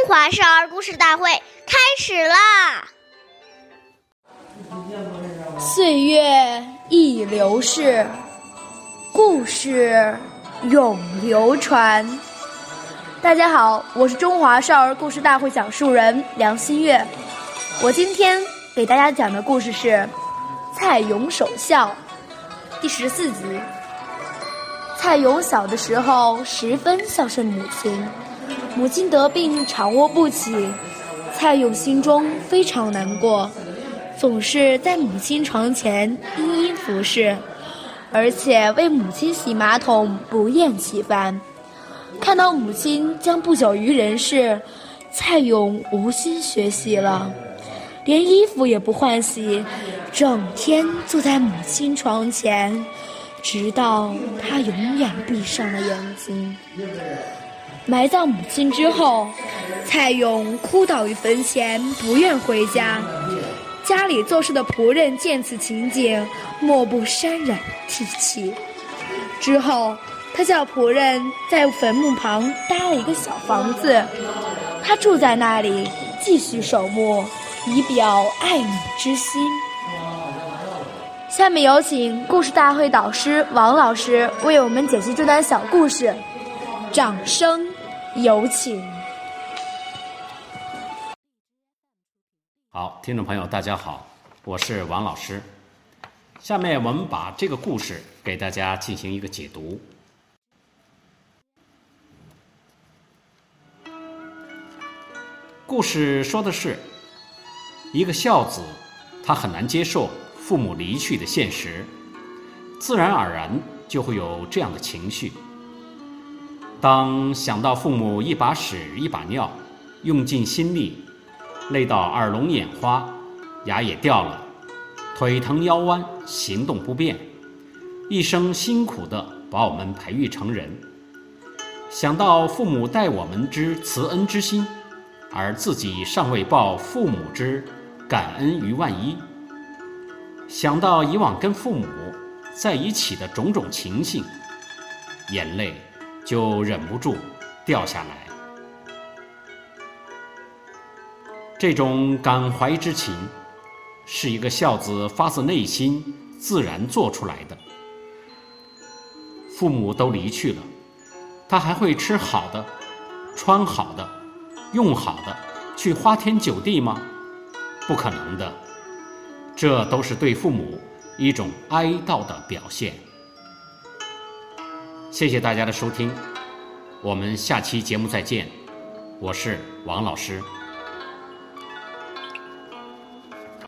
中华少儿故事大会开始啦！岁月易流逝，故事永流传。大家好，我是中华少儿故事大会讲述人梁新月。我今天给大家讲的故事是《蔡勇守孝》第十四集。蔡勇小的时候十分孝顺母亲。母亲得病，长卧不起，蔡勇心中非常难过，总是在母亲床前依依服侍，而且为母亲洗马桶不厌其烦。看到母亲将不久于人世，蔡勇无心学习了，连衣服也不换洗，整天坐在母亲床前，直到他永远闭上了眼睛。埋葬母亲之后，蔡勇哭倒于坟前，不愿回家。家里做事的仆人见此情景，莫不潸然涕泣。之后，他叫仆人在坟墓旁搭了一个小房子，他住在那里，继续守墓，以表爱母之心。下面有请故事大会导师王老师为我们解析这段小故事，掌声。有请。好，听众朋友，大家好，我是王老师。下面我们把这个故事给大家进行一个解读。故事说的是，一个孝子，他很难接受父母离去的现实，自然而然就会有这样的情绪。当想到父母一把屎一把尿，用尽心力，累到耳聋眼花，牙也掉了，腿疼腰弯，行动不便，一生辛苦的把我们培育成人；想到父母待我们之慈恩之心，而自己尚未报父母之感恩于万一；想到以往跟父母在一起的种种情形，眼泪。就忍不住掉下来。这种感怀之情，是一个孝子发自内心自然做出来的。父母都离去了，他还会吃好的、穿好的、用好的，去花天酒地吗？不可能的。这都是对父母一种哀悼的表现。谢谢大家的收听，我们下期节目再见，我是王老师。